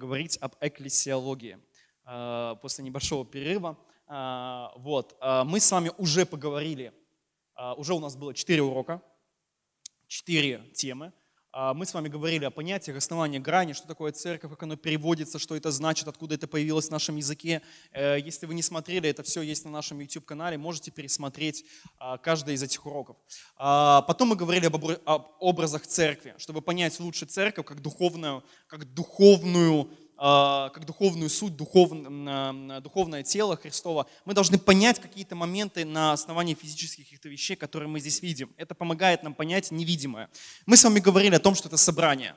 говорить об экклесиологии э, после небольшого перерыва. Э, вот, э, мы с вами уже поговорили, уже у нас было 4 урока, 4 темы. А, мы с вами говорили о понятиях основания грани, что такое церковь, как оно переводится, что это значит, откуда это появилось в нашем языке. Э, если вы не смотрели, это все есть на нашем YouTube-канале, можете пересмотреть а, каждый из этих уроков. А, потом мы говорили об образах церкви, чтобы понять лучше церковь как духовную, как духовную как духовную суть, духов, духовное тело Христова, мы должны понять какие-то моменты на основании физических каких-то вещей, которые мы здесь видим. Это помогает нам понять невидимое. Мы с вами говорили о том, что это собрание.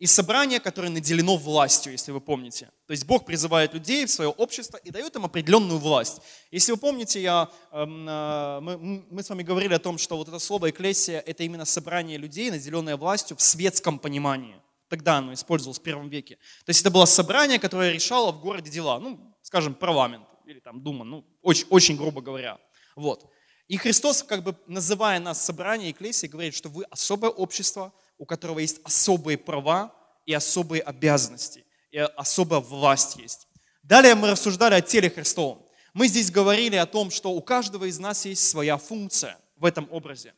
И собрание, которое наделено властью, если вы помните. То есть Бог призывает людей в свое общество и дает им определенную власть. Если вы помните, я, эм, э, мы, мы с вами говорили о том, что вот это слово «экклесия» — это именно собрание людей, наделенное властью в светском понимании – Тогда оно использовалось в первом веке. То есть это было собрание, которое решало в городе дела. Ну, скажем, парламент или там дума, ну, очень, очень грубо говоря. Вот. И Христос, как бы называя нас собрание Экклесии, говорит, что вы особое общество, у которого есть особые права и особые обязанности, и особая власть есть. Далее мы рассуждали о теле Христовом. Мы здесь говорили о том, что у каждого из нас есть своя функция в этом образе.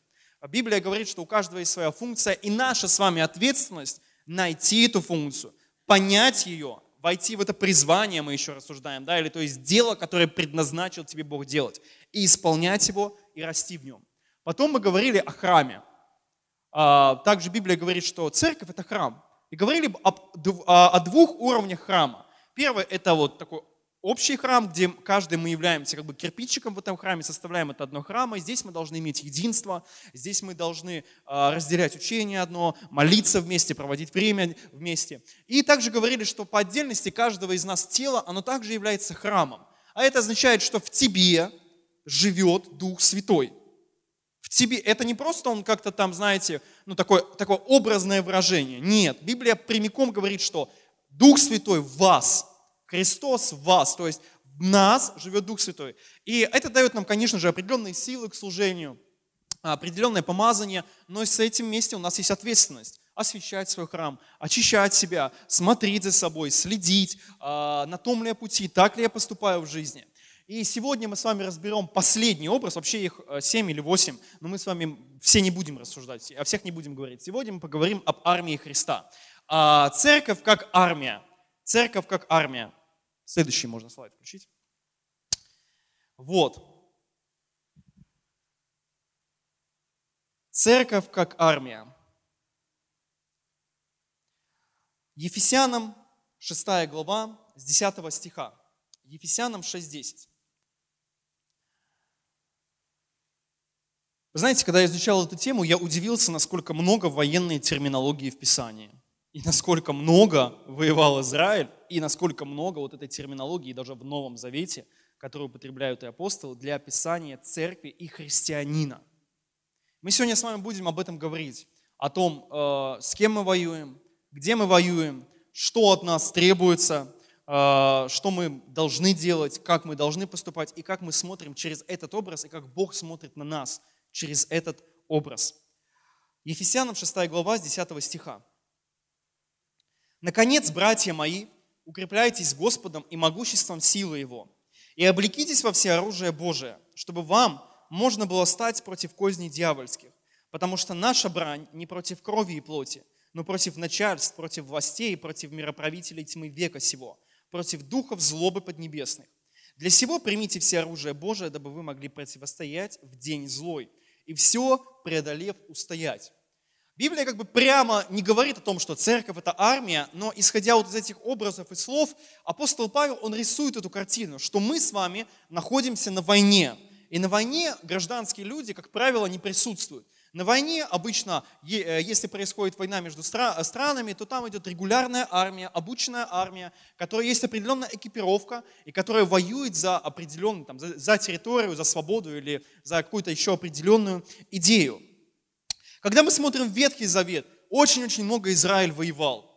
Библия говорит, что у каждого есть своя функция, и наша с вами ответственность найти эту функцию, понять ее, войти в это призвание, мы еще рассуждаем, да, или то есть дело, которое предназначил тебе Бог делать, и исполнять его, и расти в нем. Потом мы говорили о храме. А, также Библия говорит, что церковь – это храм. И говорили о двух уровнях храма. Первый – это вот такой общий храм, где каждый мы являемся как бы кирпичиком в этом храме, составляем это одно храма. Здесь мы должны иметь единство, здесь мы должны а, разделять учение одно, молиться вместе, проводить время вместе. И также говорили, что по отдельности каждого из нас тело, оно также является храмом. А это означает, что в тебе живет Дух Святой. В тебе. Это не просто он как-то там, знаете, ну такое, такое образное выражение. Нет, Библия прямиком говорит, что Дух Святой в вас – Христос в вас, то есть в нас живет Дух Святой. И это дает нам, конечно же, определенные силы к служению, определенное помазание, но с этим вместе у нас есть ответственность освещать свой храм, очищать себя, смотреть за собой, следить, а, на том ли я пути, так ли я поступаю в жизни. И сегодня мы с вами разберем последний образ, вообще их 7 или 8, но мы с вами все не будем рассуждать, о всех не будем говорить. Сегодня мы поговорим об армии Христа. А, церковь как армия. Церковь как армия. Следующий можно слайд включить. Вот. Церковь как армия. Ефесянам 6 глава с 10 стиха. Ефесянам 6.10. Вы знаете, когда я изучал эту тему, я удивился, насколько много военной терминологии в Писании и насколько много воевал Израиль, и насколько много вот этой терминологии даже в Новом Завете, которую употребляют и апостолы, для описания церкви и христианина. Мы сегодня с вами будем об этом говорить, о том, э, с кем мы воюем, где мы воюем, что от нас требуется, э, что мы должны делать, как мы должны поступать, и как мы смотрим через этот образ, и как Бог смотрит на нас через этот образ. Ефесянам 6 глава с 10 стиха. Наконец, братья мои, укрепляйтесь Господом и могуществом силы Его, и облекитесь во все оружие Божие, чтобы вам можно было стать против козней дьявольских, потому что наша брань не против крови и плоти, но против начальств, против властей, против мироправителей тьмы века сего, против духов злобы поднебесных. Для сего примите все оружие Божие, дабы вы могли противостоять в день злой, и все преодолев устоять. Библия как бы прямо не говорит о том, что церковь это армия, но исходя вот из этих образов и слов, апостол Павел, он рисует эту картину, что мы с вами находимся на войне. И на войне гражданские люди, как правило, не присутствуют. На войне обычно, э, если происходит война между странами, то там идет регулярная армия, обученная армия, которая есть определенная экипировка, и которая воюет за определенную, там, за территорию, за свободу или за какую-то еще определенную идею. Когда мы смотрим Ветхий Завет, очень-очень много Израиль воевал.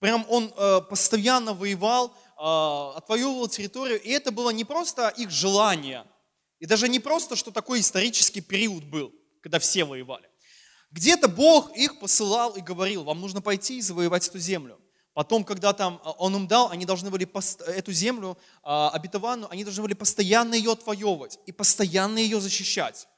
Прям он э, постоянно воевал, э, отвоевывал территорию, и это было не просто их желание, и даже не просто, что такой исторический период был, когда все воевали. Где-то Бог их посылал и говорил, вам нужно пойти и завоевать эту землю. Потом, когда там а, он им дал, они должны были эту землю а, обетованную, они должны были постоянно ее отвоевывать и постоянно ее защищать.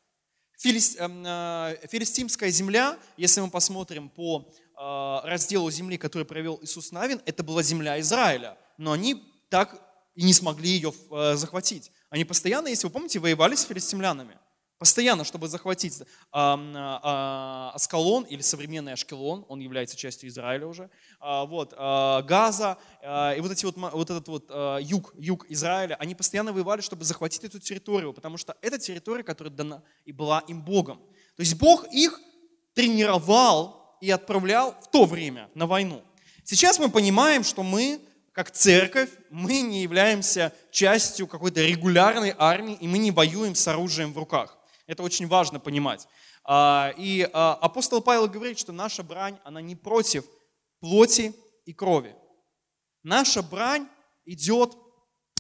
Эм, а, филистимская земля, если мы посмотрим по разделу земли, который провел Иисус Навин, это была земля Израиля. Но они так и не смогли ее захватить. Они постоянно, если вы помните, воевали с филистимлянами. Постоянно, чтобы захватить а, Аскалон или современный Ашкелон, он является частью Израиля уже, а, вот, а, Газа и вот, эти вот, вот этот вот юг, юг Израиля, они постоянно воевали, чтобы захватить эту территорию, потому что это территория, которая дана и была им Богом. То есть Бог их тренировал и отправлял в то время на войну. Сейчас мы понимаем, что мы как церковь, мы не являемся частью какой-то регулярной армии, и мы не воюем с оружием в руках. Это очень важно понимать. А, и а, апостол Павел говорит, что наша брань, она не против плоти и крови. Наша брань идет,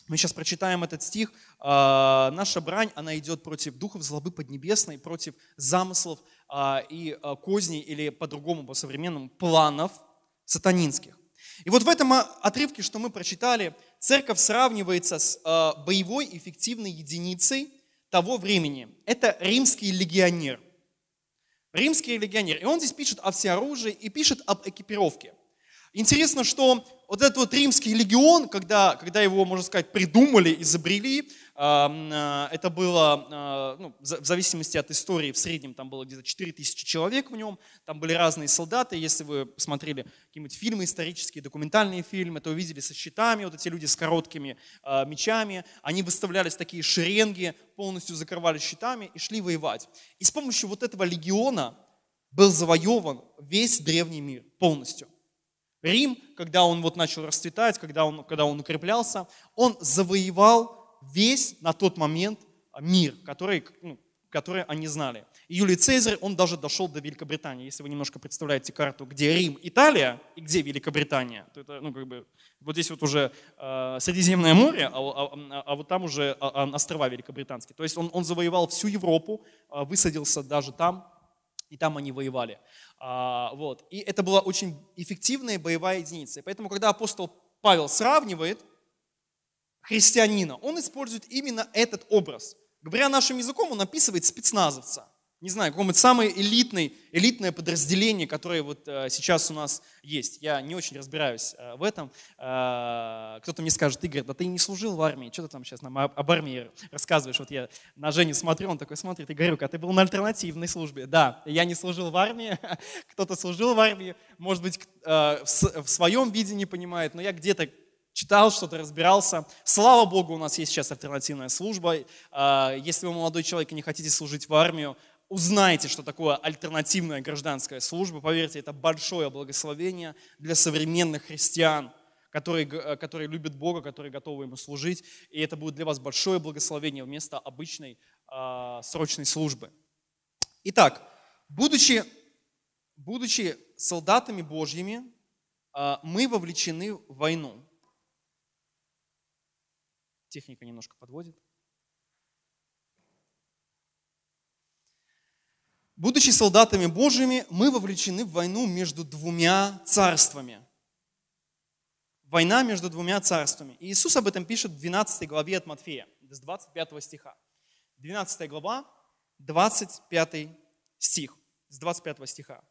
мы сейчас прочитаем этот стих, а, наша брань, она идет против духов злобы поднебесной, против замыслов и козней, или по-другому, по-современному, планов сатанинских. И вот в этом отрывке, что мы прочитали, церковь сравнивается с боевой эффективной единицей, того времени. Это римский легионер. Римский легионер. И он здесь пишет о всеоружии и пишет об экипировке. Интересно, что вот этот вот римский легион, когда, когда его, можно сказать, придумали, изобрели, это было, а, ну, в зависимости от истории, в среднем там было где-то 4000 человек в нем, там были разные солдаты, если вы посмотрели какие-нибудь фильмы исторические, документальные фильмы, то увидели со щитами, вот эти люди с короткими а, мечами, они выставлялись такие шеренги, полностью закрывались щитами и шли воевать. И с помощью вот этого легиона был завоеван весь древний мир полностью. Рим, когда он вот начал расцветать, когда он, когда он укреплялся, он завоевал весь на тот момент мир, который, ну, который они знали. И Юлий Цезарь, он даже дошел до Великобритании. Если вы немножко представляете карту, где Рим, Италия и где Великобритания, то это, ну, как бы, вот здесь вот уже э, Средиземное море, а, а, а, а вот там уже а, а, острова великобританские. То есть он, он завоевал всю Европу, высадился даже там, и там они воевали. А, вот. И это была очень эффективная боевая единица. И поэтому, когда апостол Павел сравнивает христианина, он использует именно этот образ. Говоря нашим языком, он описывает спецназовца не знаю, какое-нибудь самое элитное, элитное подразделение, которое вот э, сейчас у нас есть. Я не очень разбираюсь э, в этом. Э, кто-то мне скажет, Игорь, да ты не служил в армии, что ты там сейчас нам об, армии рассказываешь? Вот я на Женю смотрю, он такой смотрит и говорю, а ты был на альтернативной службе. Да, я не служил в армии, кто-то служил в армии, может быть, в своем виде не понимает, но я где-то читал, что-то разбирался. Слава Богу, у нас есть сейчас альтернативная служба. Если вы молодой человек и не хотите служить в армию, узнаете, что такое альтернативная гражданская служба. Поверьте, это большое благословение для современных христиан, которые, которые любят Бога, которые готовы Ему служить. И это будет для вас большое благословение вместо обычной э, срочной службы. Итак, будучи, будучи солдатами Божьими, э, мы вовлечены в войну. Техника немножко подводит. Будучи солдатами Божьими, мы вовлечены в войну между двумя царствами. Война между двумя царствами. И Иисус об этом пишет в 12 главе от Матфея, с 25 стиха. 12 глава, 25 стих, с 25 стиха.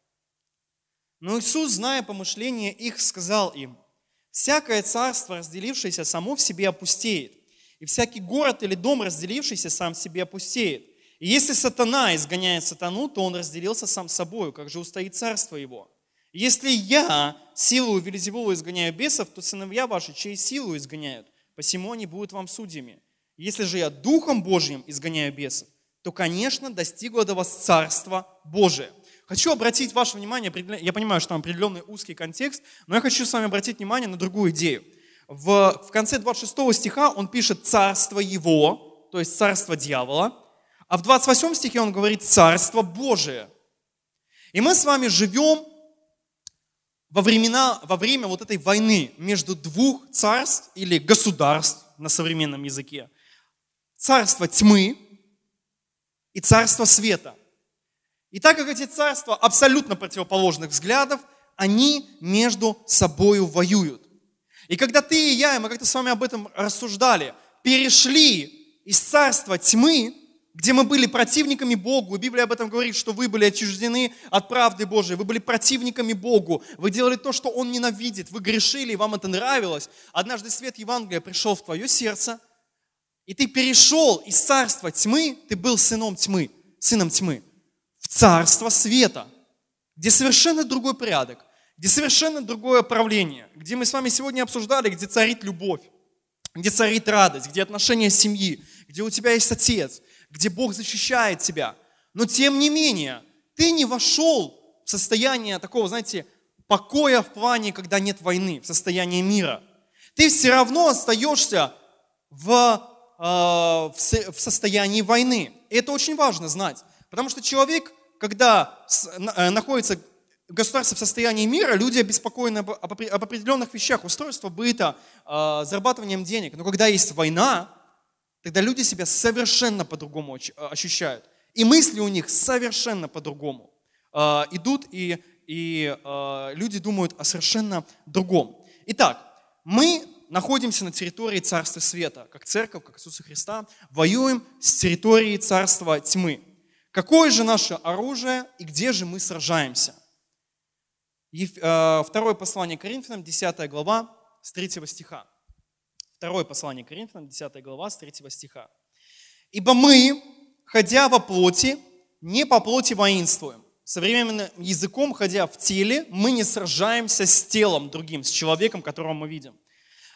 Но Иисус, зная помышления их, сказал им, «Всякое царство, разделившееся само в себе, опустеет, и всякий город или дом, разделившийся сам себе, опустеет. И если сатана изгоняет сатану, то он разделился сам собой, как же устоит царство его. Если я силу Велизевулу изгоняю бесов, то сыновья ваши, чьей силу изгоняют, посему они будут вам судьями. Если же я Духом Божьим изгоняю бесов, то, конечно, достигло до вас Царство Божие. Хочу обратить ваше внимание, я понимаю, что там определенный узкий контекст, но я хочу с вами обратить внимание на другую идею. В, в конце 26 стиха он пишет «царство его», то есть царство дьявола, а в 28 стихе он говорит «Царство Божие». И мы с вами живем во, времена, во время вот этой войны между двух царств или государств на современном языке. Царство тьмы и царство света. И так как эти царства абсолютно противоположных взглядов, они между собою воюют. И когда ты и я, и мы как-то с вами об этом рассуждали, перешли из царства тьмы, где мы были противниками Богу, и Библия об этом говорит, что вы были отчуждены от правды Божией, вы были противниками Богу, вы делали то, что Он ненавидит, вы грешили, и вам это нравилось. Однажды свет Евангелия пришел в твое сердце, и ты перешел из царства тьмы, ты был сыном тьмы, сыном тьмы, в царство света, где совершенно другой порядок, где совершенно другое правление, где мы с вами сегодня обсуждали, где царит любовь, где царит радость, где отношения семьи, где у тебя есть отец, где Бог защищает тебя. Но тем не менее, ты не вошел в состояние такого, знаете, покоя в плане, когда нет войны, в состояние мира. Ты все равно остаешься в, э, в состоянии войны. И это очень важно знать. Потому что человек, когда э, находится государство в состоянии мира, люди обеспокоены об, об определенных вещах, устройство быта, э, зарабатыванием денег. Но когда есть война, тогда люди себя совершенно по-другому э, ощущают. И мысли у них совершенно по-другому э, идут, и, и э, люди думают о совершенно другом. Итак, мы находимся на территории Царства Света, как церковь, как Иисуса Христа, воюем с территорией Царства Тьмы. Какое же наше оружие и где же мы сражаемся? Второе послание Коринфянам, 10 глава, с 3 стиха. Второе послание Коринфянам, 10 глава, с 3 стиха. «Ибо мы, ходя во плоти, не по плоти воинствуем. Современным языком, ходя в теле, мы не сражаемся с телом другим, с человеком, которого мы видим.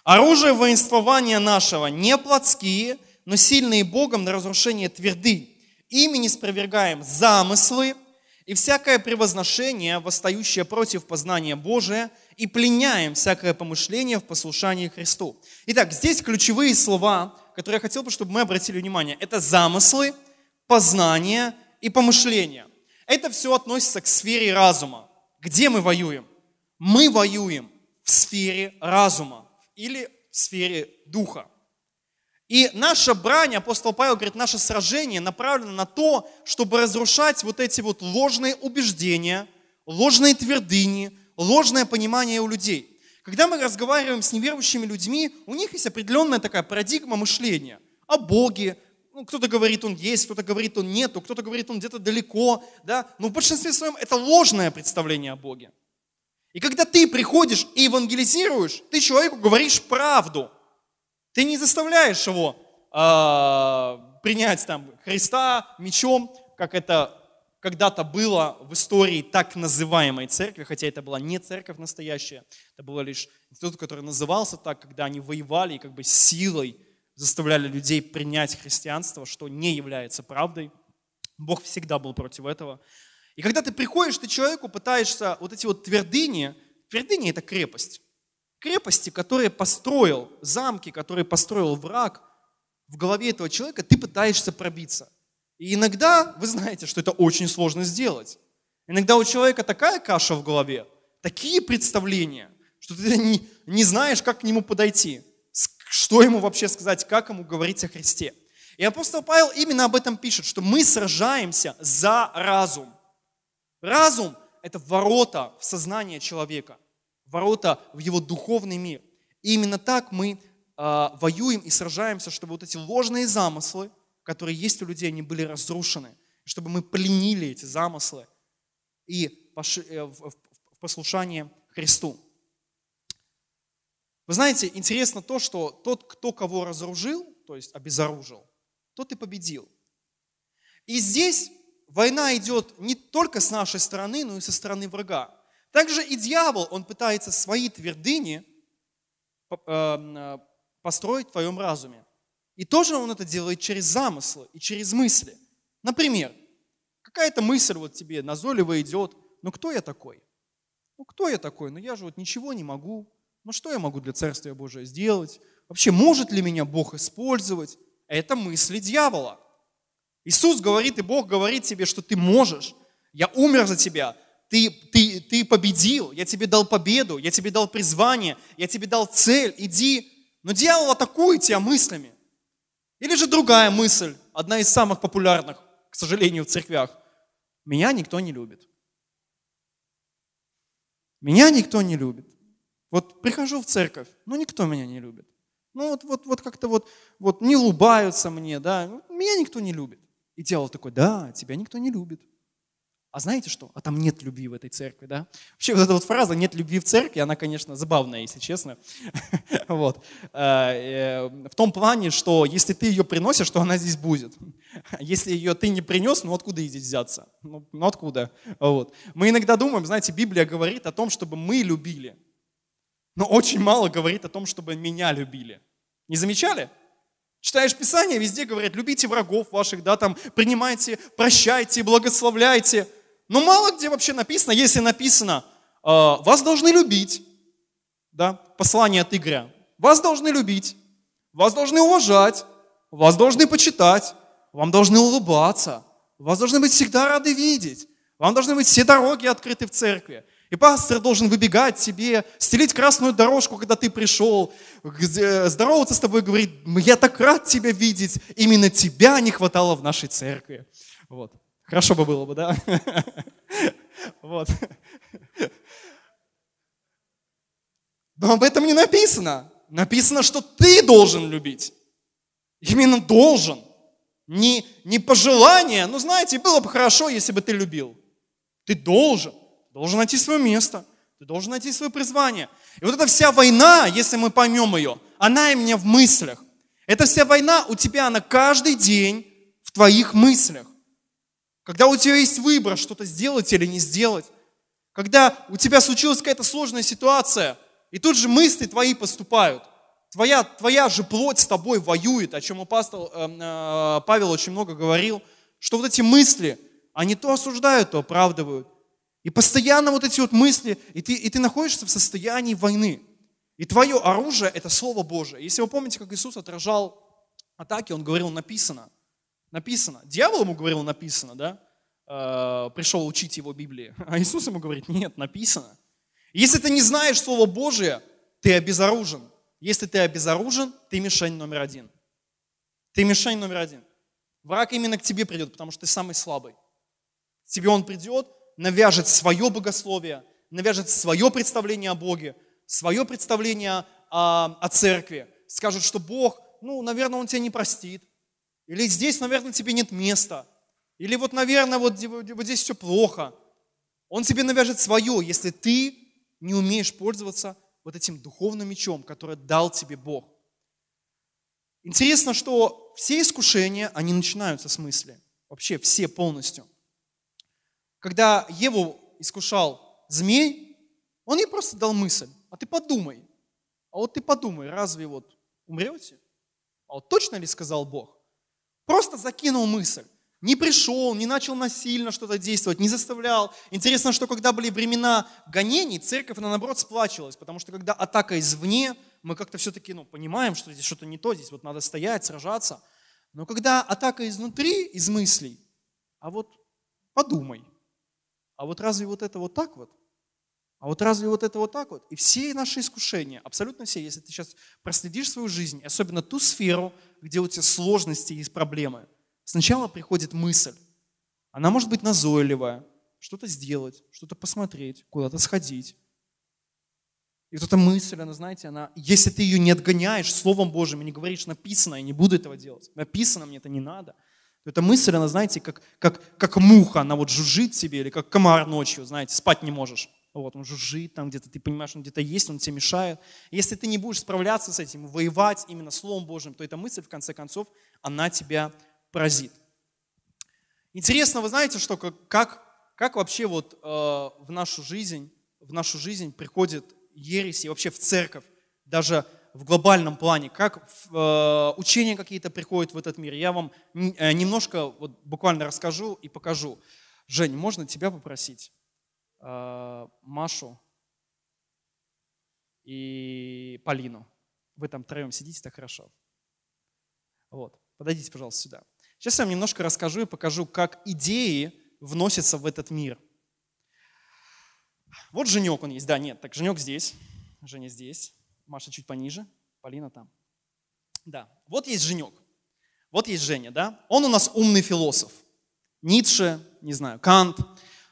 Оружие воинствования нашего не плотские, но сильные Богом на разрушение тверды. Ими не спровергаем замыслы и всякое превозношение, восстающее против познания Божия, и пленяем всякое помышление в послушании Христу. Итак, здесь ключевые слова, которые я хотел бы, чтобы мы обратили внимание. Это замыслы, познание и помышления. Это все относится к сфере разума. Где мы воюем? Мы воюем в сфере разума или в сфере духа. И наша брань, апостол Павел говорит, наше сражение направлено на то, чтобы разрушать вот эти вот ложные убеждения, ложные твердыни, ложное понимание у людей. Когда мы разговариваем с неверующими людьми, у них есть определенная такая парадигма мышления о Боге. Ну, кто-то говорит, он есть, кто-то говорит, он нету, кто-то говорит, он где-то далеко. Да? Но в большинстве своем это ложное представление о Боге. И когда ты приходишь и евангелизируешь, ты человеку говоришь правду. Ты не заставляешь его э, принять там Христа мечом, как это когда-то было в истории так называемой церкви, хотя это была не церковь настоящая, это было лишь институт, который назывался так, когда они воевали и как бы силой заставляли людей принять христианство, что не является правдой. Бог всегда был против этого. И когда ты приходишь, ты человеку пытаешься вот эти вот твердыни, твердыни – это крепость. Крепости, которые построил, замки, которые построил враг, в голове этого человека ты пытаешься пробиться. И иногда, вы знаете, что это очень сложно сделать. Иногда у человека такая каша в голове, такие представления, что ты не, не знаешь, как к нему подойти, что ему вообще сказать, как ему говорить о Христе. И апостол Павел именно об этом пишет, что мы сражаемся за разум. Разум – это ворота в сознание человека, ворота в его духовный мир. И именно так мы э, воюем и сражаемся, чтобы вот эти ложные замыслы – которые есть у людей, они были разрушены. Чтобы мы пленили эти замыслы и э, в послушание Христу. Вы знаете, интересно то, что тот, кто кого разоружил, то есть обезоружил, тот и победил. И здесь война идет не только с нашей стороны, но и со стороны врага. Также и дьявол, он пытается свои твердыни э, э, построить в твоем разуме. И тоже он это делает через замыслы и через мысли. Например, какая-то мысль вот тебе назойливо идет, ну кто я такой? Ну кто я такой? Ну я же вот ничего не могу. Ну что я могу для Царствия Божия сделать? Вообще, может ли меня Бог использовать? Это мысли дьявола. Иисус говорит, и Бог говорит тебе, что ты можешь. Я умер за тебя. Ты, ты, ты победил. Я тебе дал победу. Я тебе дал призвание. Я тебе дал цель. Иди. Но дьявол атакует тебя мыслями. Или же другая мысль, одна из самых популярных, к сожалению, в церквях. Меня никто не любит. Меня никто не любит. Вот прихожу в церковь, но никто меня не любит. Ну вот, вот, вот как-то вот, вот не улыбаются мне, да, меня никто не любит. И дьявол такой, да, тебя никто не любит. А знаете что? А там нет любви в этой церкви, да? Вообще вот эта вот фраза «нет любви в церкви», она, конечно, забавная, если честно. вот. Э, э, в том плане, что если ты ее приносишь, то она здесь будет. Если ее ты не принес, ну откуда ей здесь взяться? Ну, ну откуда? Вот. Мы иногда думаем, знаете, Библия говорит о том, чтобы мы любили. Но очень мало говорит о том, чтобы меня любили. Не замечали? Читаешь Писание, везде говорят, любите врагов ваших, да, там, принимайте, прощайте, благословляйте. Но мало где вообще написано, если написано, э, вас должны любить, да, послание от Игоря, вас должны любить, вас должны уважать, вас должны почитать, вам должны улыбаться, вас должны быть всегда рады видеть, вам должны быть все дороги открыты в церкви. И пастор должен выбегать тебе, стелить красную дорожку, когда ты пришел, здороваться с тобой говорить, я так рад тебя видеть, именно тебя не хватало в нашей церкви. Вот. Хорошо бы было бы, да? Вот. Но об этом не написано. Написано, что ты должен любить. Именно должен. Не, не пожелание. Ну, знаете, было бы хорошо, если бы ты любил. Ты должен. Должен найти свое место. Ты должен найти свое призвание. И вот эта вся война, если мы поймем ее, она и меня в мыслях. Эта вся война у тебя, она каждый день в твоих мыслях. Когда у тебя есть выбор, что-то сделать или не сделать. Когда у тебя случилась какая-то сложная ситуация, и тут же мысли твои поступают. Твоя, твоя же плоть с тобой воюет, о чем апостол э, э, Павел очень много говорил, что вот эти мысли, они то осуждают, то оправдывают. И постоянно вот эти вот мысли, и ты, и ты находишься в состоянии войны. И твое оружие – это Слово Божие. Если вы помните, как Иисус отражал атаки, Он говорил «написано». Написано. Дьявол ему говорил написано, да? Э, пришел учить его Библии. А Иисус ему говорит, нет, написано. Если ты не знаешь Слово Божие, ты обезоружен. Если ты обезоружен, ты мишень номер один. Ты мишень номер один. Враг именно к тебе придет, потому что ты самый слабый. К тебе он придет, навяжет свое богословие, навяжет свое представление о Боге, свое представление о, о церкви. Скажет, что Бог, ну, наверное, Он тебя не простит. Или здесь, наверное, тебе нет места. Или вот, наверное, вот, вот здесь все плохо. Он тебе навяжет свое, если ты не умеешь пользоваться вот этим духовным мечом, который дал тебе Бог. Интересно, что все искушения, они начинаются с мысли. Вообще все полностью. Когда Еву искушал змей, он ей просто дал мысль. А ты подумай. А вот ты подумай, разве вот умрете? А вот точно ли сказал Бог? Просто закинул мысль. Не пришел, не начал насильно что-то действовать, не заставлял. Интересно, что когда были времена гонений, церковь, она наоборот сплачивалась, потому что когда атака извне, мы как-то все-таки ну, понимаем, что здесь что-то не то, здесь вот надо стоять, сражаться. Но когда атака изнутри, из мыслей, а вот подумай, а вот разве вот это вот так вот? А вот разве вот это вот так вот? И все наши искушения, абсолютно все, если ты сейчас проследишь свою жизнь, особенно ту сферу, где у тебя сложности и проблемы, сначала приходит мысль. Она может быть назойливая, что-то сделать, что-то посмотреть, куда-то сходить. И вот эта мысль, она, знаете, она, если ты ее не отгоняешь Словом Божьим и не говоришь, написано, я не буду этого делать, написано, мне это не надо, то эта мысль, она, знаете, как, как, как муха, она вот жужжит тебе, или как комар ночью, знаете, спать не можешь. Вот, он жужжит там где-то, ты понимаешь, он где-то есть, он тебе мешает. Если ты не будешь справляться с этим, воевать именно Словом Божьим, то эта мысль, в конце концов, она тебя поразит. Интересно, вы знаете, что как, как вообще вот э, в нашу жизнь, в нашу жизнь приходит ересь и вообще в церковь, даже в глобальном плане, как э, учения какие-то приходят в этот мир. Я вам э, немножко вот буквально расскажу и покажу. Жень, можно тебя попросить? Э, Машу и Полину. Вы там троем сидите, так хорошо. Вот. Подойдите, пожалуйста, сюда. Сейчас я вам немножко расскажу и покажу, как идеи вносятся в этот мир. Вот Женек он есть. Да, нет, так Женек здесь, Женя здесь, Маша чуть пониже, Полина там. Да, вот есть Женек. Вот есть Женя, да? Он у нас умный философ. Ницше, не знаю, Кант.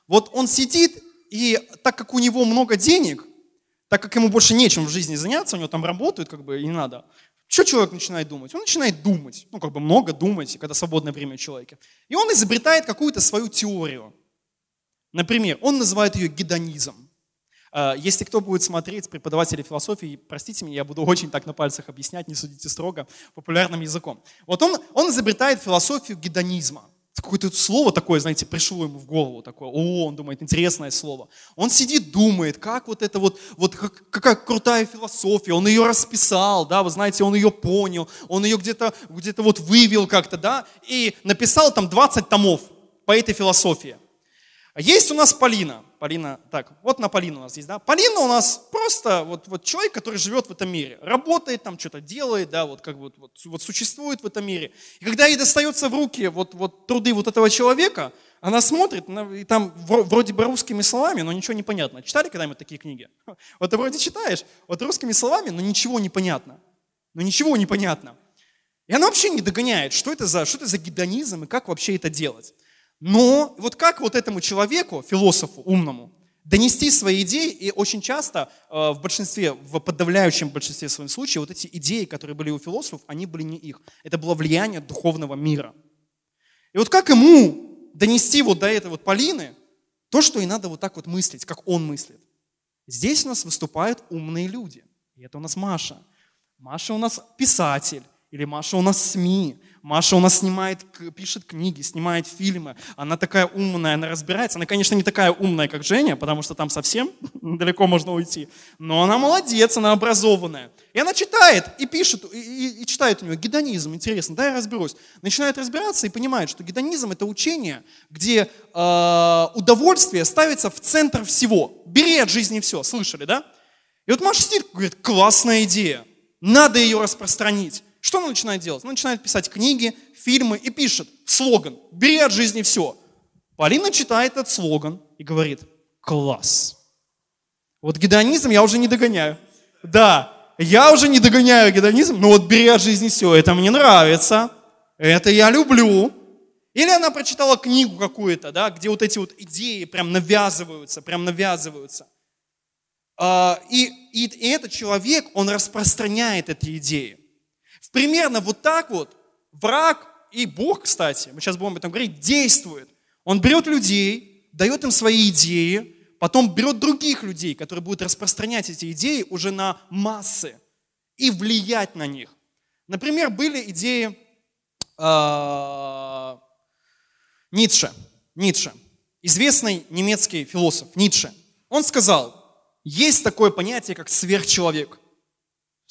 Вот он сидит И так как у него много денег, так как ему больше нечем в жизни заняться, у него там работают, как бы, и не надо, что человек начинает думать? Он начинает думать, ну, как бы много думать, когда свободное время у человека. И он изобретает какую-то свою теорию. Например, он называет ее гедонизм. А, если кто будет смотреть, преподаватели философии, простите меня, я буду очень так на пальцах объяснять, не судите строго, популярным языком. Вот он, он изобретает философию гедонизма. Какое-то слово такое, знаете, пришло ему в голову такое. О, он думает, интересное слово. Он сидит, думает, как вот это вот, вот как, какая крутая философия. Он ее расписал, да, вы знаете, он ее понял. Он ее где-то где вот вывел как-то, да, и написал там 20 томов по этой философии. Есть у нас Полина. Полина, так, вот на Полину у нас есть, да. Полина у нас просто вот, вот человек, который живет в этом мире, работает там, что-то делает, да, вот как бы вот, вот, вот существует в этом мире. И когда ей достается в руки вот, вот труды вот этого человека, она смотрит, и там вроде бы русскими словами, но ничего не понятно. Читали когда-нибудь такие книги? Вот ты вроде читаешь, вот русскими словами, но ничего не понятно. Но ничего не понятно. И она вообще не догоняет, что это за, что это за гедонизм и как вообще это делать. Но вот как вот этому человеку, философу умному, донести свои идеи, и очень часто э, в большинстве, в подавляющем большинстве своих случаев, вот эти идеи, которые были у философов, они были не их. Это было влияние духовного мира. И вот как ему донести вот до этой вот Полины то, что и надо вот так вот мыслить, как он мыслит. Здесь у нас выступают умные люди. И это у нас Маша. Маша у нас писатель, или Маша у нас СМИ, Маша у нас снимает, пишет книги, снимает фильмы. Она такая умная, она разбирается. Она, конечно, не такая умная, как Женя, потому что там совсем далеко можно уйти. Но она молодец, она образованная. И она читает и пишет, и, и, и читает у нее гедонизм, интересно, да, я разберусь. Начинает разбираться и понимает, что гедонизм это учение, где э, удовольствие ставится в центр всего. Бери от жизни все, слышали, да? И вот Маша сидит, говорит, классная идея, надо ее распространить. Что она начинает делать? Она начинает писать книги, фильмы и пишет слоган «Бери от жизни все». Полина читает этот слоган и говорит «Класс». Вот гедонизм я уже не догоняю. Да, я уже не догоняю гедонизм, но вот «Бери от жизни все» это мне нравится, это я люблю. Или она прочитала книгу какую-то, да, где вот эти вот идеи прям навязываются, прям навязываются. А, и, и, и этот человек, он распространяет эти идеи примерно вот так вот враг и Бог, кстати, мы сейчас будем об этом говорить, действует. Он берет людей, дает им свои идеи, потом берет других людей, которые будут распространять эти идеи уже на массы и влиять на них. Например, были идеи э, Ницше. Ницше, известный немецкий философ Ницше. Он сказал, есть такое понятие, как сверхчеловек.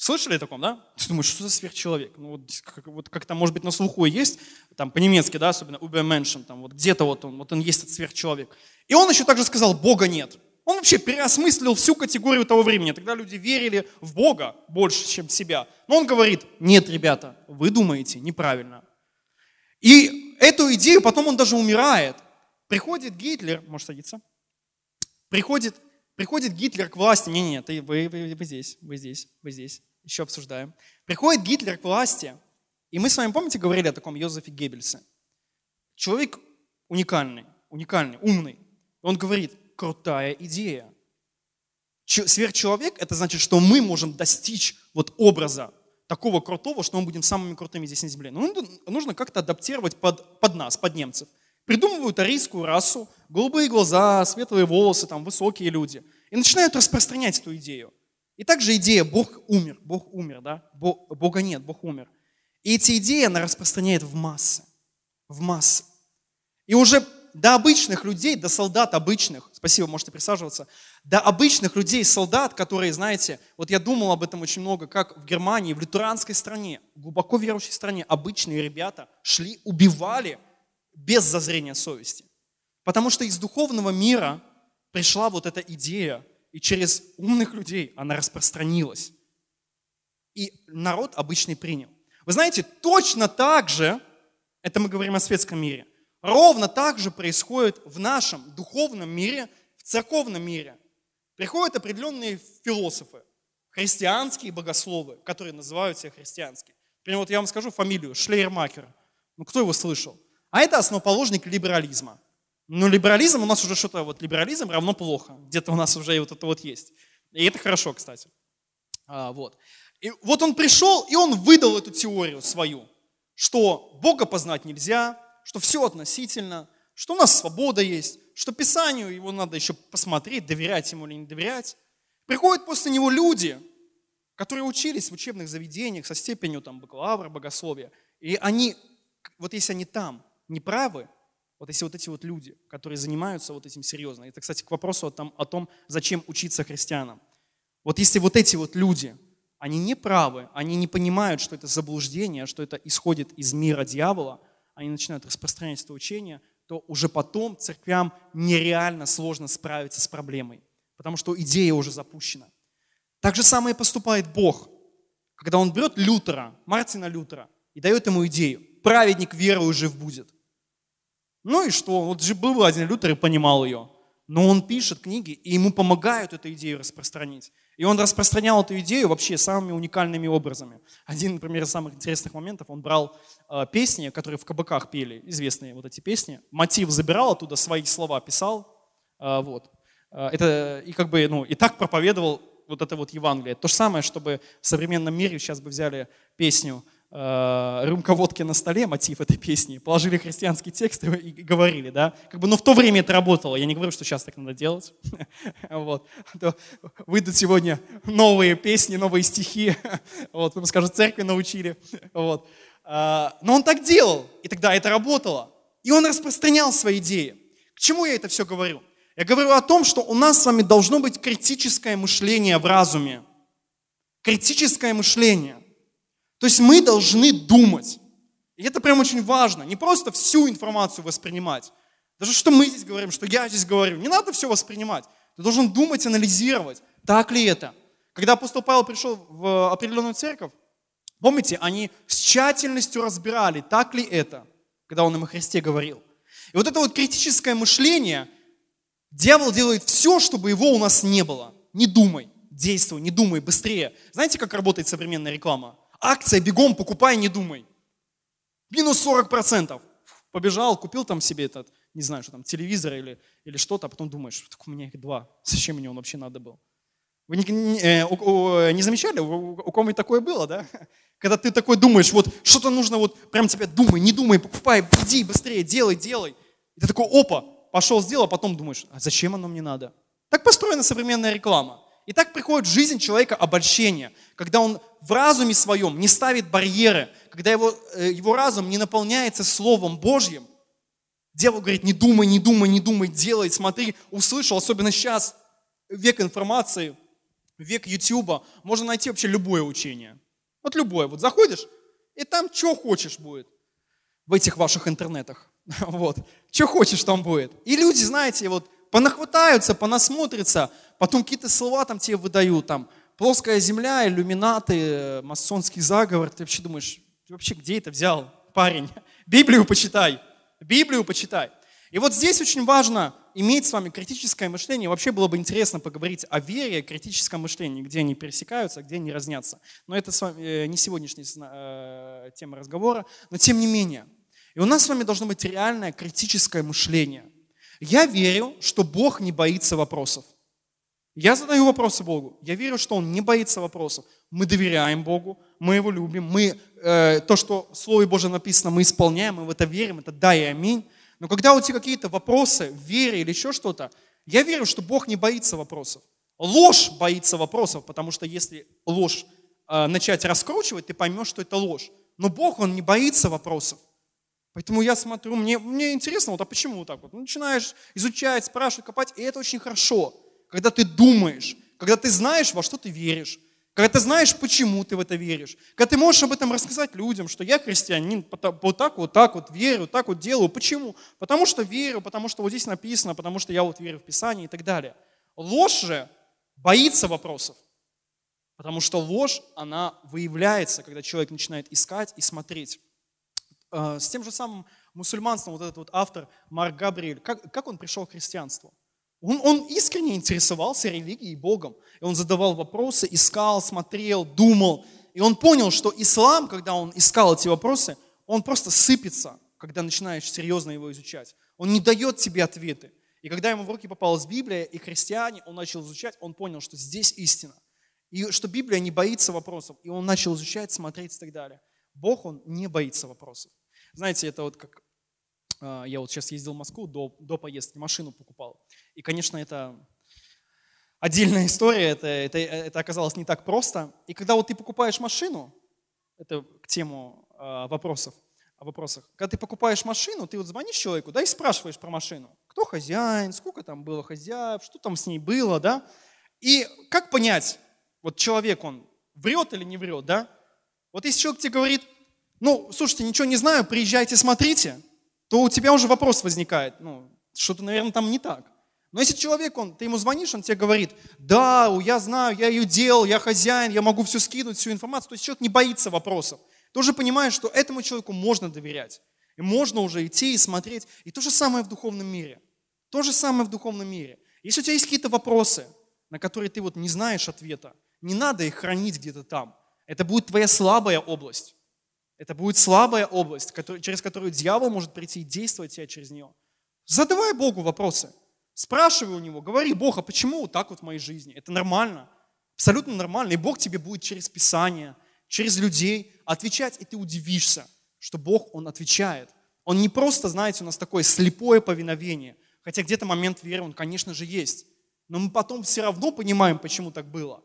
Слышали о таком, да? Ты думаешь, что за сверхчеловек? Ну, вот, как, вот как-то, может быть, на слуху есть, там по-немецки, да, особенно Übermenschen, там вот где-то вот он, вот он есть этот сверхчеловек. И он еще также сказал, Бога нет. Он вообще переосмыслил всю категорию того времени. Тогда люди верили в Бога больше, чем в себя. Но он говорит, нет, ребята, вы думаете неправильно. И эту идею потом он даже умирает. Приходит Гитлер, может садиться, приходит, приходит Гитлер к власти. Не-не, ты, вы, вы, вы здесь, вы здесь, вы здесь еще обсуждаем. Приходит Гитлер к власти, и мы с вами, помните, говорили о таком Йозефе Геббельсе? Человек уникальный, уникальный, умный. Он говорит, крутая идея. Сверхчеловек – это значит, что мы можем достичь вот образа такого крутого, что мы будем самыми крутыми здесь на Земле. Но нужно как-то адаптировать под, под нас, под немцев. Придумывают арийскую расу, голубые глаза, светлые волосы, там, высокие люди. И начинают распространять эту идею. И также идея «Бог умер», «Бог умер», да? Бога нет, Бог умер. И эти идеи она распространяет в массы, в массы. И уже до обычных людей, до солдат обычных, спасибо, можете присаживаться, до обычных людей, солдат, которые, знаете, вот я думал об этом очень много, как в Германии, в лютеранской стране, глубоко верующей стране, обычные ребята шли, убивали без зазрения совести. Потому что из духовного мира пришла вот эта идея и через умных людей она распространилась. И народ обычный принял. Вы знаете, точно так же, это мы говорим о светском мире, ровно так же происходит в нашем духовном мире, в церковном мире. Приходят определенные философы, христианские богословы, которые называют себя христианскими. Например, вот я вам скажу фамилию Шлейермакер. Ну, кто его слышал? А это основоположник либерализма. Но либерализм у нас уже что-то, вот либерализм равно плохо. Где-то у нас уже вот это вот есть. И это хорошо, кстати. А, вот. И вот он пришел, и он выдал эту теорию свою, что Бога познать нельзя, что все относительно, что у нас свобода есть, что Писанию его надо еще посмотреть, доверять ему или не доверять. Приходят после него люди, которые учились в учебных заведениях со степенью там, бакалавра, богословия. И они, вот если они там не правы, вот если вот эти вот люди, которые занимаются вот этим серьезно, это, кстати, к вопросу о том, о том зачем учиться христианам. Вот если вот эти вот люди, они не правы, они не понимают, что это заблуждение, что это исходит из мира дьявола, они начинают распространять это учение, то уже потом церквям нереально сложно справиться с проблемой, потому что идея уже запущена. Так же самое поступает Бог, когда Он берет Лютера, Мартина Лютера, и дает ему идею. Праведник верою жив будет. Ну и что? Вот же был один Лютер и понимал ее. Но он пишет книги, и ему помогают эту идею распространить. И он распространял эту идею вообще самыми уникальными образами. Один, например, из самых интересных моментов, он брал э, песни, которые в кабаках пели, известные вот эти песни, мотив забирал оттуда, свои слова писал, э, вот. Э, это, и как бы, ну, и так проповедовал вот это вот Евангелие. То же самое, чтобы в современном мире сейчас бы взяли песню э, «Рюмка водки на столе», мотив этой песни, положили христианский текст и, и говорили, да. Как бы, но в то время это работало. Я не говорю, что сейчас так надо делать. вот. То выйдут сегодня новые песни, новые стихи. вот. Потом скажут, церкви научили. вот. А, но он так делал, и тогда это работало. И он распространял свои идеи. К чему я это все говорю? Я говорю о том, что у нас с вами должно быть критическое мышление в разуме. Критическое мышление. То есть мы должны думать. И это прям очень важно. Не просто всю информацию воспринимать. Даже что мы здесь говорим, что я здесь говорю. Не надо все воспринимать. Ты должен думать, анализировать. Так ли это? Когда апостол Павел пришел в определенную церковь, помните, они с тщательностью разбирали, так ли это, когда он им о Христе говорил. И вот это вот критическое мышление – Дьявол делает все, чтобы его у нас не было. Не думай, действуй, не думай, быстрее. Знаете, как работает современная реклама? Акция, бегом, покупай, не думай. Минус 40%. Побежал, купил там себе этот, не знаю, что там, телевизор или, или что-то, а потом думаешь, так у меня их два. Зачем мне он вообще надо был? Вы не, не, э, у, не замечали, у, у кого-нибудь такое было, да? Когда ты такой думаешь, вот что-то нужно, вот прям тебя думай, не думай, покупай, иди быстрее, делай, делай. И ты такой, опа, пошел, сделал, а потом думаешь, а зачем оно мне надо? Так построена современная реклама. И так приходит в жизнь человека обольщение, когда он в разуме своем не ставит барьеры, когда его, э, его разум не наполняется Словом Божьим. Дьявол говорит, не думай, не думай, не думай, делай, смотри, услышал, особенно сейчас, век информации, век Ютуба, можно найти вообще любое учение. Вот любое. Вот заходишь, и там что хочешь будет в этих ваших интернетах. Вот. Что хочешь, там будет. И люди, знаете, вот понахватаются, понасмотрятся, потом какие-то слова там тебе выдают, там, плоская земля, иллюминаты, масонский заговор. Ты вообще думаешь, ты вообще где это взял, парень? Библию почитай, Библию почитай. И вот здесь очень важно иметь с вами критическое мышление. Вообще было бы интересно поговорить о вере, о критическом мышлении, где они пересекаются, где они разнятся. Но это с вами э, не сегодняшняя э, тема разговора. Но тем не менее, и у нас с вами должно быть реальное критическое мышление. Я верю, что Бог не боится вопросов. Я задаю вопросы Богу. Я верю, что Он не боится вопросов. Мы доверяем Богу, мы Его любим, мы э, то, что в Слове Божьем написано, мы исполняем, мы в это верим, это да и аминь. Но когда у тебя какие-то вопросы в вере или еще что-то, я верю, что Бог не боится вопросов. Ложь боится вопросов, потому что если ложь э, начать раскручивать, ты поймешь, что это ложь. Но Бог, Он не боится вопросов. Поэтому я смотрю, мне, мне интересно, вот а почему вот так вот? Ну, начинаешь изучать, спрашивать, копать, и это очень хорошо, когда ты думаешь, когда ты знаешь, во что ты веришь, когда ты знаешь, почему ты в это веришь, когда ты можешь об этом рассказать людям, что я христианин, вот так вот, так вот верю, так вот делаю. Почему? Потому что верю, потому что вот здесь написано, потому что я вот верю в Писание и так далее. Ложь же боится вопросов, потому что ложь, она выявляется, когда человек начинает искать и смотреть. Э, с тем же самым мусульманством, вот этот вот автор Марк Габриэль, как, как он пришел к христианству? Он, он искренне интересовался религией и Богом. И он задавал вопросы, искал, смотрел, думал. И он понял, что ислам, когда он искал эти вопросы, он просто сыпется, когда начинаешь серьезно его изучать. Он не дает тебе ответы. И когда ему в руки попалась Библия и христиане, он начал изучать, он понял, что здесь истина. И что Библия не боится вопросов. И он начал изучать, смотреть и так далее. Бог, он не боится вопросов. Знаете, это вот как а, я вот сейчас ездил в Москву, до, до поездки машину покупал. И, конечно, это отдельная история, это, это, это оказалось не так просто. И когда вот ты покупаешь машину, это к тему э, вопросов, о вопросах. Когда ты покупаешь машину, ты вот звонишь человеку, да, и спрашиваешь про машину. Кто хозяин, сколько там было хозяев, что там с ней было, да. И как понять, вот человек, он врет или не врет, да? Вот если человек тебе говорит, ну, слушайте, ничего не знаю, приезжайте, смотрите, то у тебя уже вопрос возникает, ну, что-то, наверное, там не так. Но если человек, он, ты ему звонишь, он тебе говорит, да, я знаю, я ее делал, я хозяин, я могу все скинуть, всю информацию, то есть человек не боится вопросов. Ты уже понимаешь, что этому человеку можно доверять. И можно уже идти и смотреть. И то же самое в духовном мире. То же самое в духовном мире. Если у тебя есть какие-то вопросы, на которые ты вот не знаешь ответа, не надо их хранить где-то там. Это будет твоя слабая область. Это будет слабая область, через которую дьявол может прийти и действовать тебя через нее. Задавай Богу вопросы. Спрашивай у Него, говори, Бог, а почему вот так вот в моей жизни? Это нормально, абсолютно нормально. И Бог тебе будет через Писание, через людей отвечать, и ты удивишься, что Бог, Он отвечает. Он не просто, знаете, у нас такое слепое повиновение, хотя где-то момент веры, он, конечно же, есть. Но мы потом все равно понимаем, почему так было.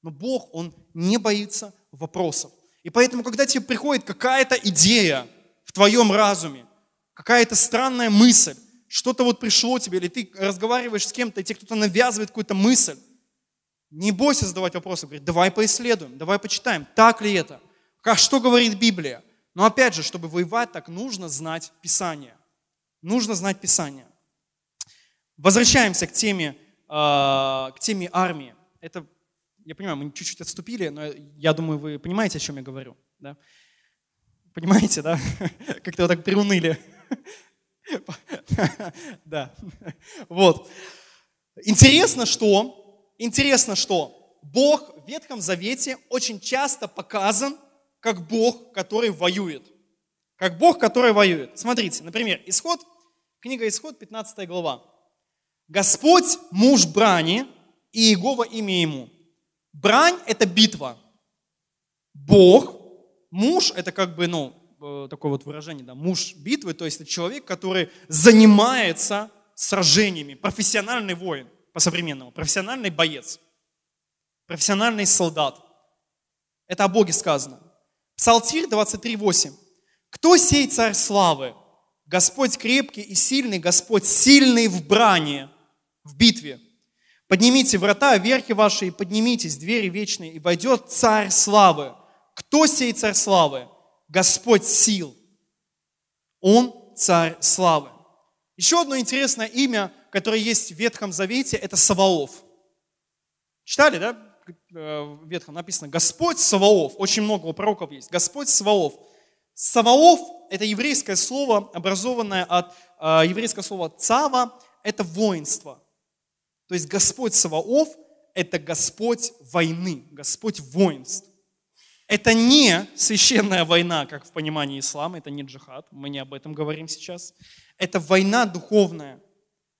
Но Бог, Он не боится вопросов. И поэтому, когда тебе приходит какая-то идея в твоем разуме, какая-то странная мысль, что-то вот пришло тебе, или ты разговариваешь с кем-то, и тебе кто-то навязывает какую-то мысль, не бойся задавать вопросы, говорит, давай поисследуем, давай почитаем, так ли это, как, что говорит Библия. Но опять же, чтобы воевать так, нужно знать Писание. Нужно знать Писание. Возвращаемся к теме, э, к теме армии. Это, я понимаю, мы чуть-чуть отступили, но я думаю, вы понимаете, о чем я говорю. Да? Понимаете, да? Как-то вот так приуныли. Да. Вот. Интересно, что, интересно, что Бог в Ветхом Завете очень часто показан как Бог, который воюет. Как Бог, который воюет. Смотрите, например, Исход, книга Исход, 15 глава. Господь муж брани, и Иегова имя ему. Брань – это битва. Бог, муж – это как бы, ну, Э, такое вот выражение, да, муж битвы, то есть это человек, который занимается сражениями, профессиональный воин по-современному, профессиональный боец, профессиональный солдат. Это о Боге сказано. Псалтирь 23.8. Кто сей царь славы? Господь крепкий и сильный, Господь сильный в брани, в битве. Поднимите врата, верхи ваши, и поднимитесь, двери вечные, и войдет царь славы. Кто сей царь славы? Господь сил. Он царь славы. Еще одно интересное имя, которое есть в Ветхом Завете, это Саваоф. Читали, да? Э, в Ветхом написано Господь Саваоф. Очень много у пророков есть. Господь Саваоф. Саваоф – это еврейское слово, образованное от э, еврейского слова цава, это воинство. То есть Господь Саваоф – это Господь войны, Господь воинств. Это не священная война, как в понимании ислама, это не джихад, мы не об этом говорим сейчас. Это война духовная.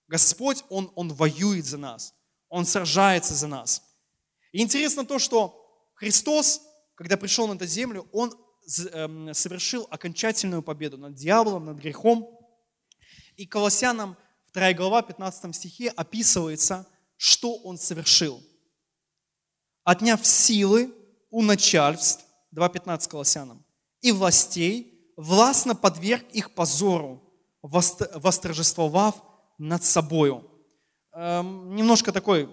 Господь, Он, Он воюет за нас, Он сражается за нас. И интересно то, что Христос, когда пришел на эту землю, Он эм, совершил окончательную победу над дьяволом, над грехом. И Колоссянам 2 глава, 15 стихе описывается, что Он совершил. Отняв силы, у начальств, 2.15 Колоссянам, и властей, властно подверг их позору, восторжествовав над собою. Эм, немножко такой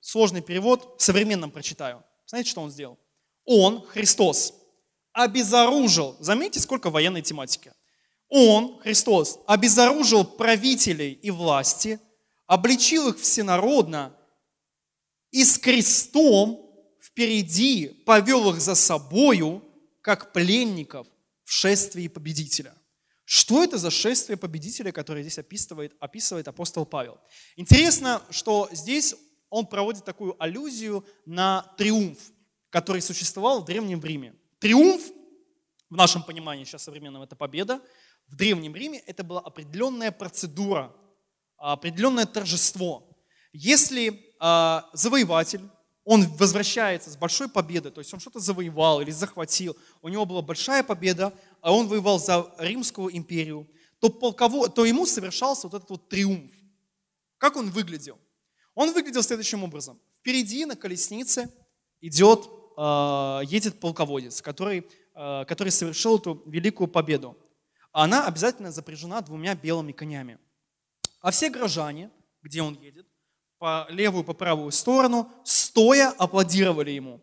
сложный перевод, в современном прочитаю. Знаете, что он сделал? Он, Христос, обезоружил, заметьте, сколько военной тематики. Он, Христос, обезоружил правителей и власти, обличил их всенародно и с крестом впереди повел их за собою, как пленников в шествии победителя. Что это за шествие победителя, которое здесь описывает, описывает апостол Павел? Интересно, что здесь он проводит такую аллюзию на триумф, который существовал в Древнем Риме. Триумф, в нашем понимании сейчас современном, это победа. В Древнем Риме это была определенная процедура, определенное торжество. Если э, завоеватель, он возвращается с большой победой, то есть он что-то завоевал или захватил, у него была большая победа, а он воевал за Римскую империю, то, полково, то ему совершался вот этот вот триумф. Как он выглядел? Он выглядел следующим образом. Впереди на колеснице идет, э, едет полководец, который, который совершил эту великую победу. Она обязательно запряжена двумя белыми конями. А все горожане, где он едет, по левую, по правую сторону, стоя аплодировали ему.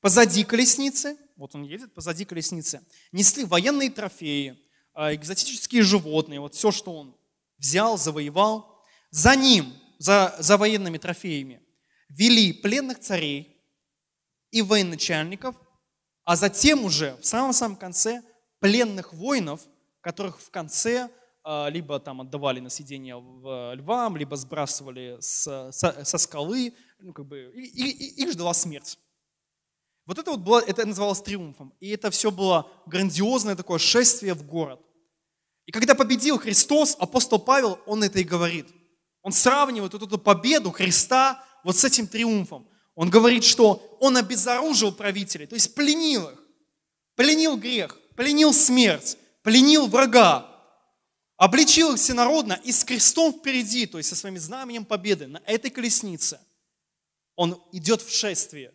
Позади колесницы, вот он едет, позади колесницы, несли военные трофеи, а, экзотические животные, вот все, что он взял, завоевал. За ним, за, за военными трофеями, вели пленных царей и военачальников, а затем уже в самом-самом конце пленных воинов, которых в конце а, либо там отдавали на съедение в львам, либо сбрасывали с, со, со скалы, ну, как бы, и, и, их ждала смерть. Вот это вот было, это называлось триумфом. И это все было грандиозное такое шествие в город. И когда победил Христос, апостол Павел, он это и говорит. Он сравнивает вот эту победу Христа вот с этим триумфом. Он говорит, что он обезоружил правителей, то есть пленил их, пленил грех, пленил смерть, пленил врага, обличил их всенародно и с крестом впереди, то есть со своим знаменем победы на этой колеснице, он идет в шествие,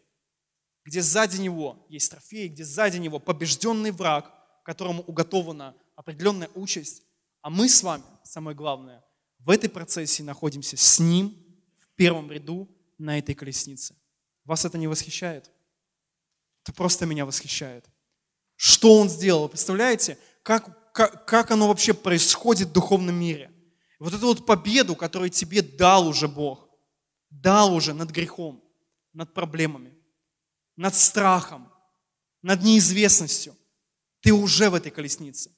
где сзади него есть трофей, где сзади него побежденный враг, которому уготована определенная участь, а мы с вами, самое главное, в этой процессе находимся с ним в первом ряду на этой колеснице. Вас это не восхищает? Это просто меня восхищает. Что он сделал? Представляете, как как, как оно вообще происходит в духовном мире. Вот эту вот победу, которую тебе дал уже Бог, дал уже над грехом, над проблемами, над страхом, над неизвестностью. Ты уже в этой колеснице.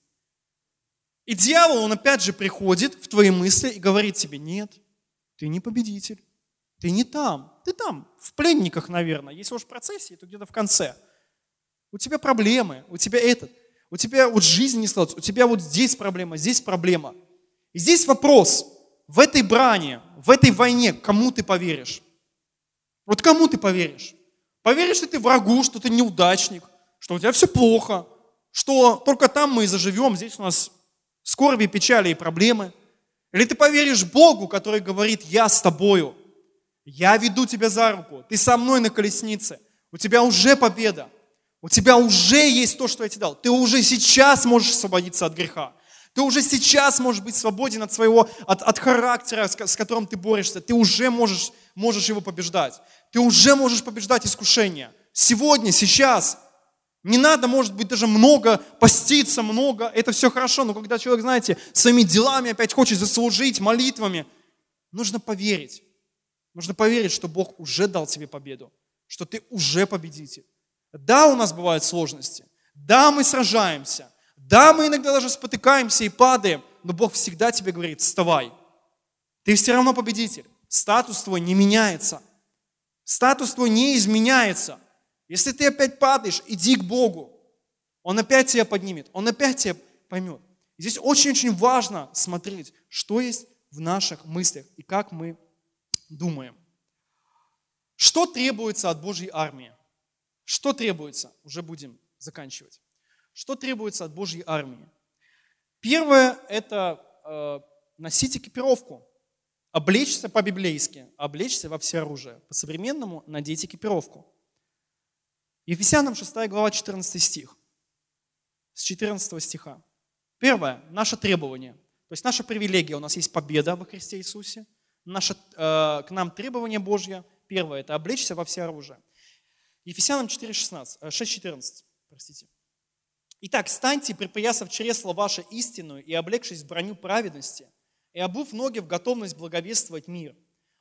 И дьявол, он опять же приходит в твои мысли и говорит тебе, нет, ты не победитель, ты не там, ты там, в пленниках, наверное. Если уж в процессе, то где-то в конце. У тебя проблемы, у тебя этот у тебя вот жизнь не складывается, у тебя вот здесь проблема, здесь проблема. И здесь вопрос, в этой брани, в этой войне, кому ты поверишь? Вот кому ты поверишь? Поверишь ли ты врагу, что ты неудачник, что у тебя все плохо, что только там мы и заживем, здесь у нас скорби, печали и проблемы? Или ты поверишь Богу, который говорит, я с тобою, я веду тебя за руку, ты со мной на колеснице, у тебя уже победа. У тебя уже есть то, что я тебе дал. Ты уже сейчас можешь освободиться от греха. Ты уже сейчас можешь быть свободен от своего, от, от характера, с, с которым ты борешься. Ты уже можешь, можешь его побеждать. Ты уже можешь побеждать искушение. Сегодня, сейчас. Не надо, может быть, даже много поститься, много. Это все хорошо, но когда человек, знаете, своими делами опять хочет заслужить, молитвами, нужно поверить. Нужно поверить, что Бог уже дал тебе победу, что ты уже победитель. Да, у нас бывают сложности. Да, мы сражаемся. Да, мы иногда даже спотыкаемся и падаем. Но Бог всегда тебе говорит, вставай. Ты все равно победитель. Статус твой не меняется. Статус твой не изменяется. Если ты опять падаешь, иди к Богу. Он опять тебя поднимет. Он опять тебя поймет. Здесь очень-очень важно смотреть, что есть в наших мыслях и как мы думаем. Что требуется от Божьей армии? Что требуется? Уже будем заканчивать. Что требуется от Божьей армии? Первое – это э, носить экипировку, облечься по-библейски, облечься во все оружие. По-современному надеть экипировку. Ефесянам 6 глава 14 стих. С 14 стиха. Первое – наше требование. То есть наша привилегия, у нас есть победа во Христе Иисусе. Наше, э, к нам требование Божье. Первое – это облечься во все оружие. Ефесянам 4.16, 6.14, э, простите. Итак, станьте, припоясав чресло ваше истинную и облегшись в броню праведности, и обув ноги в готовность благовествовать мир.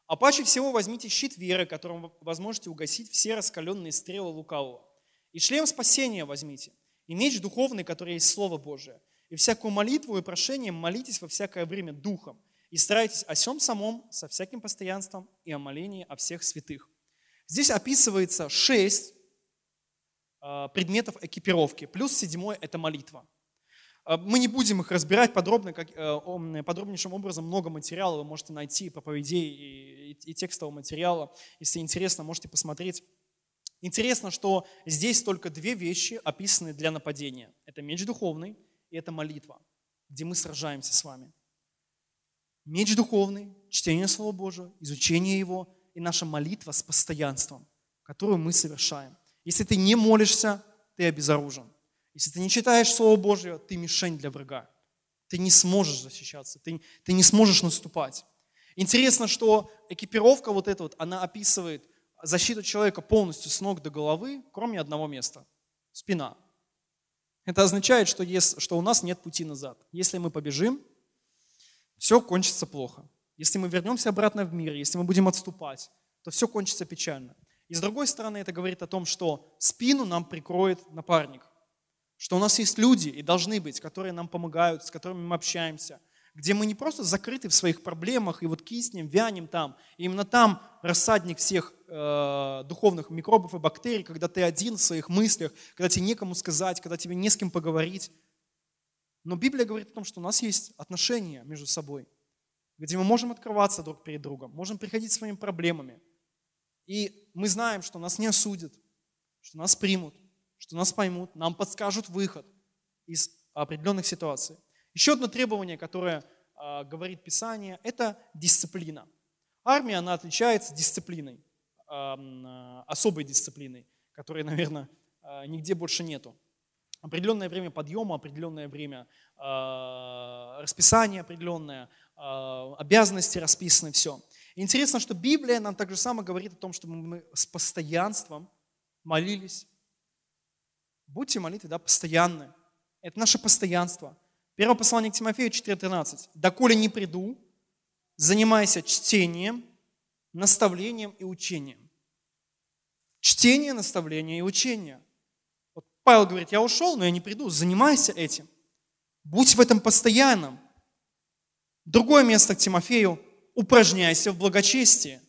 А паче всего возьмите щит веры, которым вы возможете угасить все раскаленные стрелы лукавого. И шлем спасения возьмите, и меч духовный, который есть Слово Божие. И всякую молитву и прошение молитесь во всякое время духом, и старайтесь о всем самом со всяким постоянством и о молении о всех святых. Здесь описывается шесть а, предметов экипировки, плюс седьмой – это молитва. А, мы не будем их разбирать подробно, как, э, подробнейшим образом. Много материала вы можете найти, проповедей и, и, и текстового материала. Если интересно, можете посмотреть. Интересно, что здесь только две вещи описаны для нападения. Это меч духовный и это молитва, где мы сражаемся с вами. Меч духовный, чтение Слова Божьего, изучение его и наша молитва с постоянством, которую мы совершаем. Если ты не молишься, ты обезоружен. Если ты не читаешь Слово Божье, ты мишень для врага. Ты не сможешь защищаться, ты, ты не сможешь наступать. Интересно, что экипировка вот эта вот, она описывает защиту человека полностью с ног до головы, кроме одного места – спина. Это означает, что, есть, что у нас нет пути назад. Если мы побежим, все кончится плохо. Если мы вернемся обратно в мир, если мы будем отступать, то все кончится печально. И с другой стороны, это говорит о том, что спину нам прикроет напарник. Что у нас есть люди, и должны быть, которые нам помогают, с которыми мы общаемся, где мы не просто закрыты в своих проблемах и вот киснем, вянем там. И именно там рассадник всех э, духовных микробов и бактерий, когда ты один в своих мыслях, когда тебе некому сказать, когда тебе не с кем поговорить. Но Библия говорит о том, что у нас есть отношения между собой, где мы можем открываться друг перед другом, можем приходить с своими проблемами. И мы знаем, что нас не осудят, что нас примут, что нас поймут, нам подскажут выход из определенных ситуаций. Еще одно требование, которое э, говорит Писание, это дисциплина. Армия, она отличается дисциплиной, э, особой дисциплиной, которой, наверное, э, нигде больше нету. Определенное время подъема, определенное время э, расписания определенное, обязанности расписаны, все. интересно, что Библия нам также самое говорит о том, чтобы мы с постоянством молились. Будьте молитвы, да, постоянны. Это наше постоянство. Первое послание к Тимофею 4.13. «Доколе не приду, занимайся чтением, наставлением и учением». Чтение, наставление и учение. Вот Павел говорит, я ушел, но я не приду, занимайся этим. Будь в этом постоянном. Другое место к Тимофею. Упражняйся в благочестии.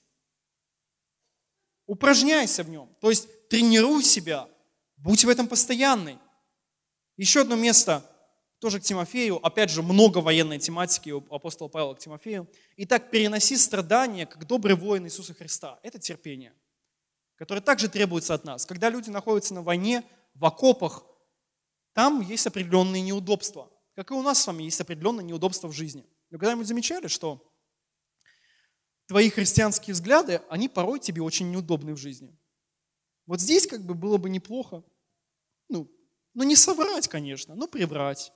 Упражняйся в нем. То есть тренируй себя. Будь в этом постоянный. Еще одно место тоже к Тимофею, опять же, много военной тематики у апостола Павла к Тимофею. Итак, переноси страдания, как добрый воин Иисуса Христа. Это терпение, которое также требуется от нас. Когда люди находятся на войне, в окопах, там есть определенные неудобства. Как и у нас с вами есть определенные неудобства в жизни. Вы когда-нибудь замечали, что твои христианские взгляды, они порой тебе очень неудобны в жизни? Вот здесь как бы было бы неплохо, ну, ну не соврать, конечно, но приврать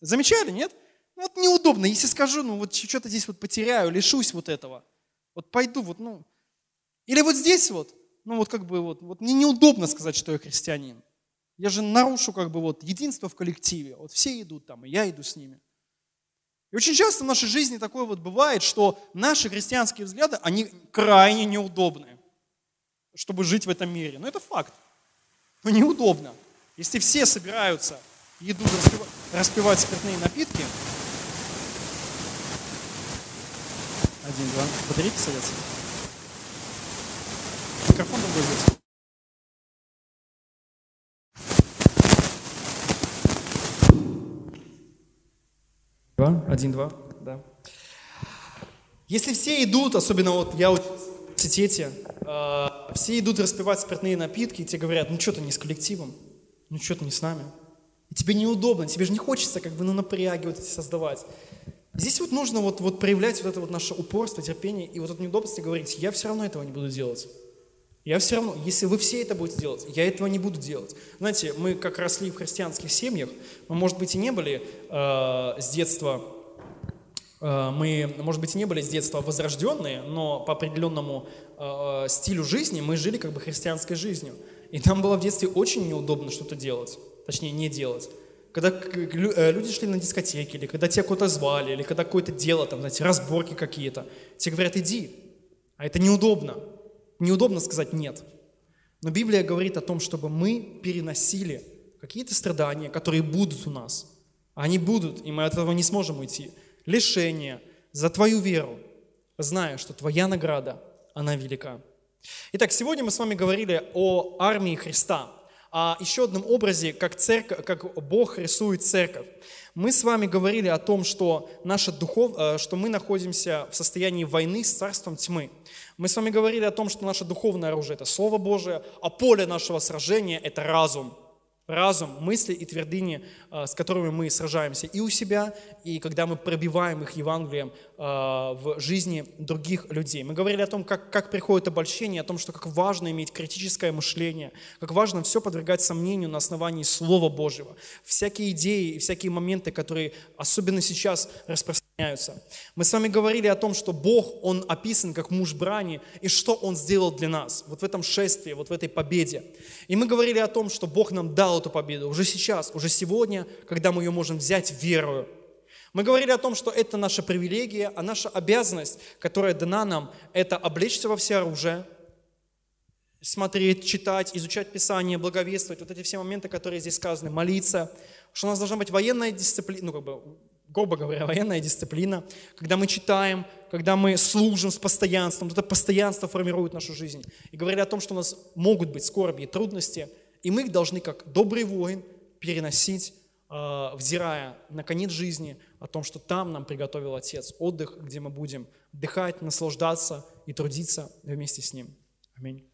Замечали, нет? Ну, вот неудобно, если скажу, ну вот что-то здесь вот потеряю, лишусь вот этого. Вот пойду вот, ну. Или вот здесь вот, ну вот как бы вот, вот мне неудобно сказать, что я христианин. Я же нарушу как бы вот единство в коллективе. Вот все идут там, и я иду с ними. И очень часто в нашей жизни такое вот бывает, что наши христианские взгляды, они крайне неудобны, чтобы жить в этом мире. Но это факт. Но неудобно. Если все собираются еду распивать, распивать спиртные напитки. Один, два. Батарейки садятся. Микрофон другой здесь. Два, один, два, да. Если все идут, особенно вот я в университете, э, все идут распивать спиртные напитки, и тебе говорят, ну что ты не с коллективом, ну что ты не с нами. И тебе неудобно, тебе же не хочется как бы ну, напряги вот эти создавать. Здесь вот нужно вот, вот проявлять вот это вот наше упорство, терпение и вот это неудобство и говорить, я все равно этого не буду делать. Я все равно, если вы все это будете делать, я этого не буду делать. Знаете, мы как росли в христианских семьях, мы, может быть, и не были э, с детства, э, мы, может быть, и не были с детства возрожденные, но по определенному э, стилю жизни мы жили как бы христианской жизнью. И нам было в детстве очень неудобно что-то делать точнее не делать. Когда э, люди шли на дискотеки, или когда тебя куда-то звали, или когда какое-то дело, там, знаете, разборки какие-то, тебе говорят, иди. А это неудобно. Неудобно сказать нет. Но Библия говорит о том, чтобы мы переносили какие-то страдания, которые будут у нас. Они будут, и мы от этого не сможем уйти. Лишение за твою веру, зная, что твоя награда, она велика. Итак, сегодня мы с вами говорили о армии Христа – о еще одном образе, как, церковь, как Бог рисует церковь. Мы с вами говорили о том, что, наша духов, э, что мы находимся в состоянии войны с царством тьмы. Мы с вами говорили о том, что наше духовное оружие – это Слово Божие, а поле нашего сражения – это разум – разум, мысли и твердыни, а, с которыми мы сражаемся и у себя, и когда мы пробиваем их Евангелием а, в жизни других людей. Мы говорили о том, как, как приходит обольщение, о том, что как важно иметь критическое мышление, как важно все подвергать сомнению на основании Слова Божьего. Всякие идеи и всякие моменты, которые особенно сейчас распространяются. Мы с вами говорили о том, что Бог, Он описан как муж брани, и что Он сделал для нас, вот в этом шествии, вот в этой победе. И мы говорили о том, что Бог нам дал эту победу уже сейчас, уже сегодня, когда мы ее можем взять верою. Мы говорили о том, что это наша привилегия, а наша обязанность, которая дана нам, это облечься во все оружие, смотреть, читать, изучать Писание, благовествовать, вот эти все моменты, которые здесь сказаны, молиться, что у нас должна быть военная дисциплина, ну, как бы, грубо говоря, военная дисциплина, когда мы читаем, когда мы служим с постоянством, это постоянство формирует нашу жизнь. И говорили о том, что у нас могут быть скорби и трудности, и мы их должны, как добрый воин, переносить, э, взирая на конец жизни, о том, что там нам приготовил Отец отдых, где мы будем отдыхать, наслаждаться и трудиться вместе с Ним. Аминь.